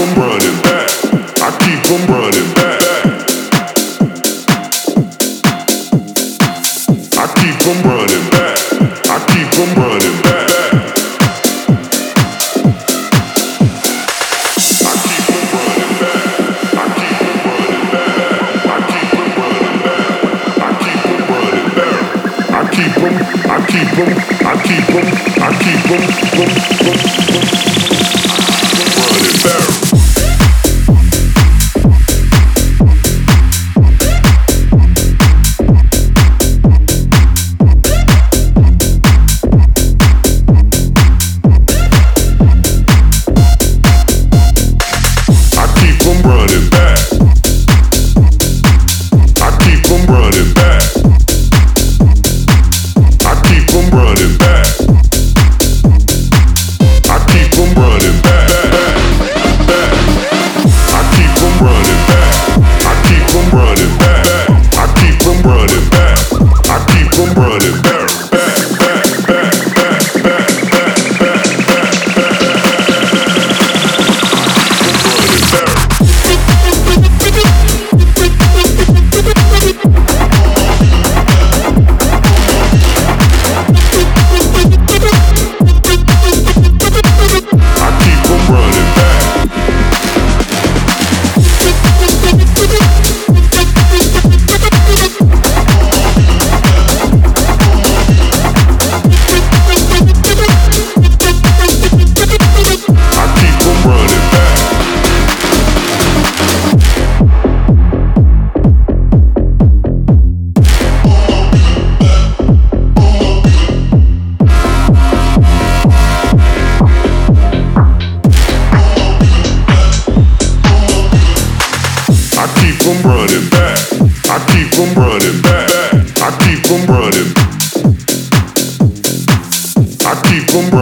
them running back. I keep them running back. I keep them running back. I keep them running back. I keep them, I keep them, I keep them, I keep them,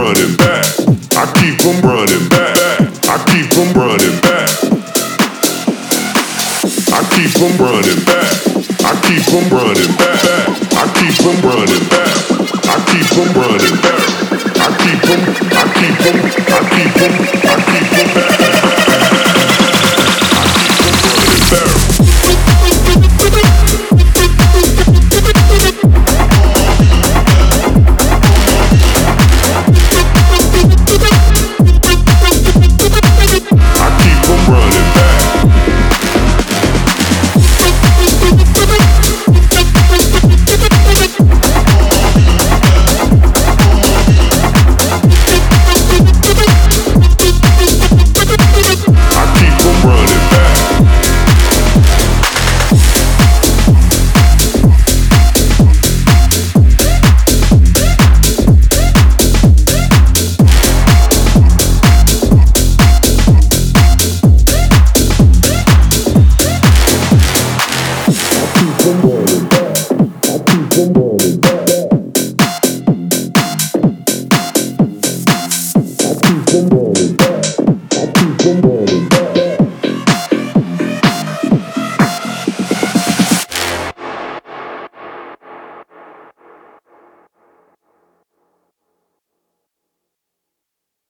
running back. I keep them running back. I keep them running back. I keep them running back. I keep them running back. I keep them running back. I keep them running back. I keep them. I keep them. I keep them. Música